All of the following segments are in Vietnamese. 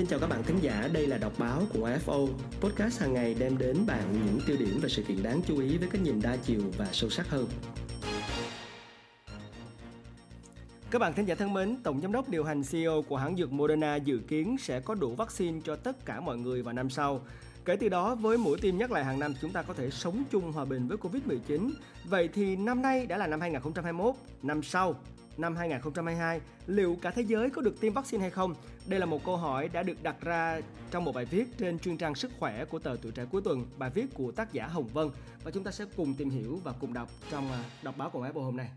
Xin chào các bạn thính giả, đây là đọc báo của AFO, podcast hàng ngày đem đến bạn những tiêu điểm và sự kiện đáng chú ý với cách nhìn đa chiều và sâu sắc hơn. Các bạn thính giả thân mến, Tổng Giám đốc điều hành CEO của hãng dược Moderna dự kiến sẽ có đủ vaccine cho tất cả mọi người vào năm sau. Kể từ đó, với mũi tiêm nhắc lại hàng năm, chúng ta có thể sống chung hòa bình với Covid-19. Vậy thì năm nay đã là năm 2021, năm sau năm 2022, liệu cả thế giới có được tiêm vaccine hay không? Đây là một câu hỏi đã được đặt ra trong một bài viết trên chuyên trang sức khỏe của tờ Tuổi trẻ cuối tuần, bài viết của tác giả Hồng Vân và chúng ta sẽ cùng tìm hiểu và cùng đọc trong à, đọc báo của Apple hôm nay.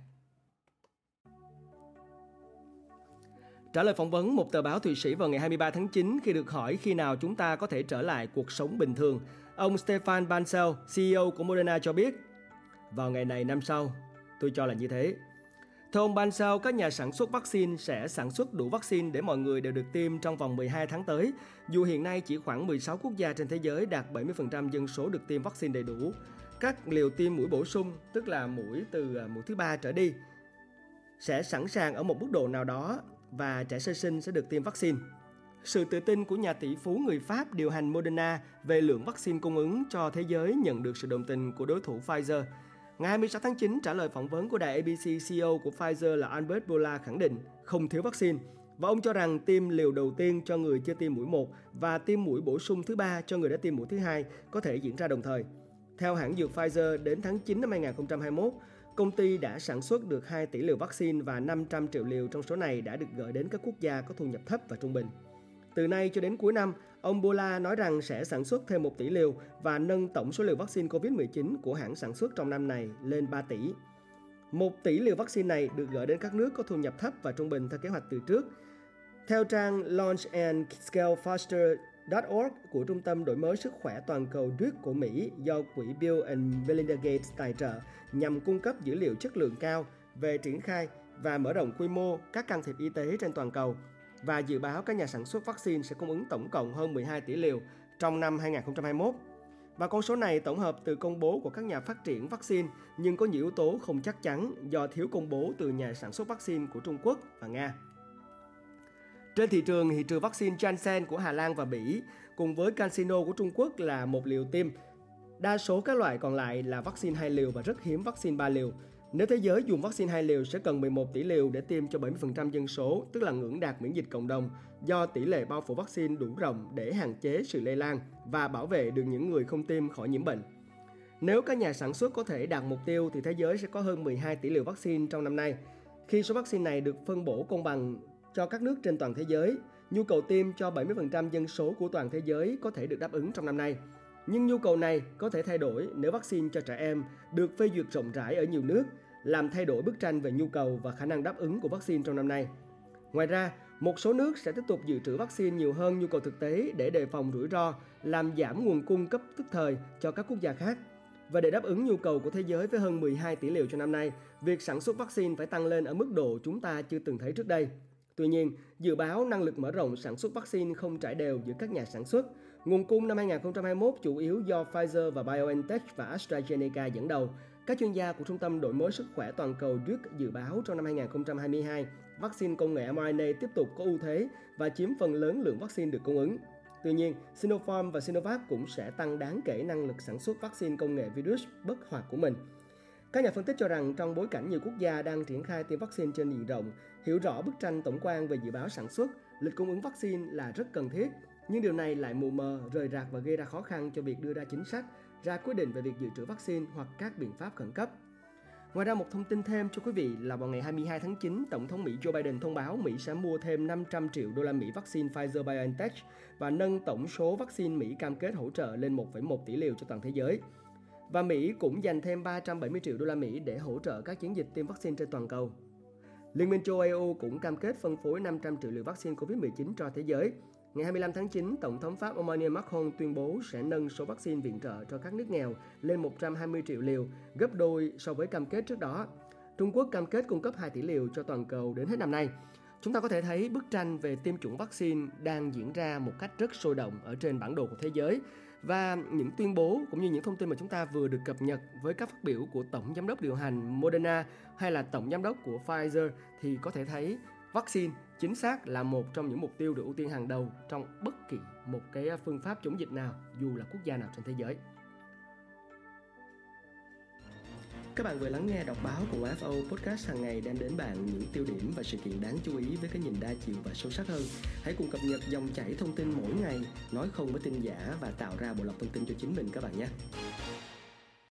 Trả lời phỏng vấn một tờ báo Thụy Sĩ vào ngày 23 tháng 9 khi được hỏi khi nào chúng ta có thể trở lại cuộc sống bình thường, ông Stefan Bancel, CEO của Moderna cho biết, vào ngày này năm sau, tôi cho là như thế. Theo ông Bansao, các nhà sản xuất vaccine sẽ sản xuất đủ vaccine để mọi người đều được tiêm trong vòng 12 tháng tới, dù hiện nay chỉ khoảng 16 quốc gia trên thế giới đạt 70% dân số được tiêm vaccine đầy đủ. Các liều tiêm mũi bổ sung, tức là mũi từ à, mũi thứ ba trở đi, sẽ sẵn sàng ở một mức độ nào đó và trẻ sơ sinh sẽ được tiêm vaccine. Sự tự tin của nhà tỷ phú người Pháp điều hành Moderna về lượng vaccine cung ứng cho thế giới nhận được sự đồng tình của đối thủ Pfizer – Ngày 26 tháng 9, trả lời phỏng vấn của đài ABC, CEO của Pfizer là Albert Bola khẳng định không thiếu vaccine và ông cho rằng tiêm liều đầu tiên cho người chưa tiêm mũi 1 và tiêm mũi bổ sung thứ ba cho người đã tiêm mũi thứ hai có thể diễn ra đồng thời. Theo hãng dược Pfizer, đến tháng 9 năm 2021, công ty đã sản xuất được 2 tỷ liều vaccine và 500 triệu liều trong số này đã được gửi đến các quốc gia có thu nhập thấp và trung bình. Từ nay cho đến cuối năm, ông Bola nói rằng sẽ sản xuất thêm 1 tỷ liều và nâng tổng số liều vaccine COVID-19 của hãng sản xuất trong năm này lên 3 tỷ. 1 tỷ liều vaccine này được gửi đến các nước có thu nhập thấp và trung bình theo kế hoạch từ trước. Theo trang Launch and Scale Faster .org của Trung tâm Đổi mới Sức khỏe Toàn cầu Duke của Mỹ do quỹ Bill and Melinda Gates tài trợ nhằm cung cấp dữ liệu chất lượng cao về triển khai và mở rộng quy mô các can thiệp y tế trên toàn cầu và dự báo các nhà sản xuất vaccine sẽ cung ứng tổng cộng hơn 12 tỷ liều trong năm 2021. Và con số này tổng hợp từ công bố của các nhà phát triển vaccine nhưng có nhiều yếu tố không chắc chắn do thiếu công bố từ nhà sản xuất vaccine của Trung Quốc và Nga. Trên thị trường, thị trường vaccine Janssen của Hà Lan và Bỉ cùng với CanSino của Trung Quốc là một liều tiêm. Đa số các loại còn lại là vaccine hai liều và rất hiếm vaccine 3 liều. Nếu thế giới dùng vaccine hai liều sẽ cần 11 tỷ liều để tiêm cho 70% dân số, tức là ngưỡng đạt miễn dịch cộng đồng, do tỷ lệ bao phủ vaccine đủ rộng để hạn chế sự lây lan và bảo vệ được những người không tiêm khỏi nhiễm bệnh. Nếu các nhà sản xuất có thể đạt mục tiêu thì thế giới sẽ có hơn 12 tỷ liều vaccine trong năm nay. Khi số vaccine này được phân bổ công bằng cho các nước trên toàn thế giới, nhu cầu tiêm cho 70% dân số của toàn thế giới có thể được đáp ứng trong năm nay. Nhưng nhu cầu này có thể thay đổi nếu vaccine cho trẻ em được phê duyệt rộng rãi ở nhiều nước, làm thay đổi bức tranh về nhu cầu và khả năng đáp ứng của vaccine trong năm nay. Ngoài ra, một số nước sẽ tiếp tục dự trữ vaccine nhiều hơn nhu cầu thực tế để đề phòng rủi ro, làm giảm nguồn cung cấp tức thời cho các quốc gia khác. Và để đáp ứng nhu cầu của thế giới với hơn 12 tỷ liều cho năm nay, việc sản xuất vaccine phải tăng lên ở mức độ chúng ta chưa từng thấy trước đây. Tuy nhiên, dự báo năng lực mở rộng sản xuất vaccine không trải đều giữa các nhà sản xuất. Nguồn cung năm 2021 chủ yếu do Pfizer và BioNTech và AstraZeneca dẫn đầu. Các chuyên gia của Trung tâm Đổi mới Sức khỏe Toàn cầu Duke dự báo trong năm 2022, vaccine công nghệ mRNA tiếp tục có ưu thế và chiếm phần lớn lượng vaccine được cung ứng. Tuy nhiên, Sinopharm và Sinovac cũng sẽ tăng đáng kể năng lực sản xuất vaccine công nghệ virus bất hoạt của mình. Các nhà phân tích cho rằng trong bối cảnh nhiều quốc gia đang triển khai tiêm vaccine trên diện rộng, hiểu rõ bức tranh tổng quan về dự báo sản xuất, lịch cung ứng vaccine là rất cần thiết. Nhưng điều này lại mù mờ, rời rạc và gây ra khó khăn cho việc đưa ra chính sách, ra quyết định về việc dự trữ vaccine hoặc các biện pháp khẩn cấp. Ngoài ra một thông tin thêm cho quý vị là vào ngày 22 tháng 9, Tổng thống Mỹ Joe Biden thông báo Mỹ sẽ mua thêm 500 triệu đô la Mỹ vaccine Pfizer-BioNTech và nâng tổng số vaccine Mỹ cam kết hỗ trợ lên 1,1 tỷ liều cho toàn thế giới. Và Mỹ cũng dành thêm 370 triệu đô la Mỹ để hỗ trợ các chiến dịch tiêm vaccine trên toàn cầu. Liên minh châu Âu cũng cam kết phân phối 500 triệu liều vaccine COVID-19 cho thế giới. Ngày 25 tháng 9, Tổng thống Pháp Emmanuel Macron tuyên bố sẽ nâng số vaccine viện trợ cho các nước nghèo lên 120 triệu liều, gấp đôi so với cam kết trước đó. Trung Quốc cam kết cung cấp 2 tỷ liều cho toàn cầu đến hết năm nay. Chúng ta có thể thấy bức tranh về tiêm chủng vaccine đang diễn ra một cách rất sôi động ở trên bản đồ của thế giới và những tuyên bố cũng như những thông tin mà chúng ta vừa được cập nhật với các phát biểu của tổng giám đốc điều hành Moderna hay là tổng giám đốc của Pfizer thì có thể thấy vaccine chính xác là một trong những mục tiêu được ưu tiên hàng đầu trong bất kỳ một cái phương pháp chống dịch nào dù là quốc gia nào trên thế giới. Các bạn vừa lắng nghe đọc báo của FO Podcast hàng ngày đem đến bạn những tiêu điểm và sự kiện đáng chú ý với cái nhìn đa chiều và sâu sắc hơn. Hãy cùng cập nhật dòng chảy thông tin mỗi ngày, nói không với tin giả và tạo ra bộ lọc thông tin cho chính mình các bạn nhé.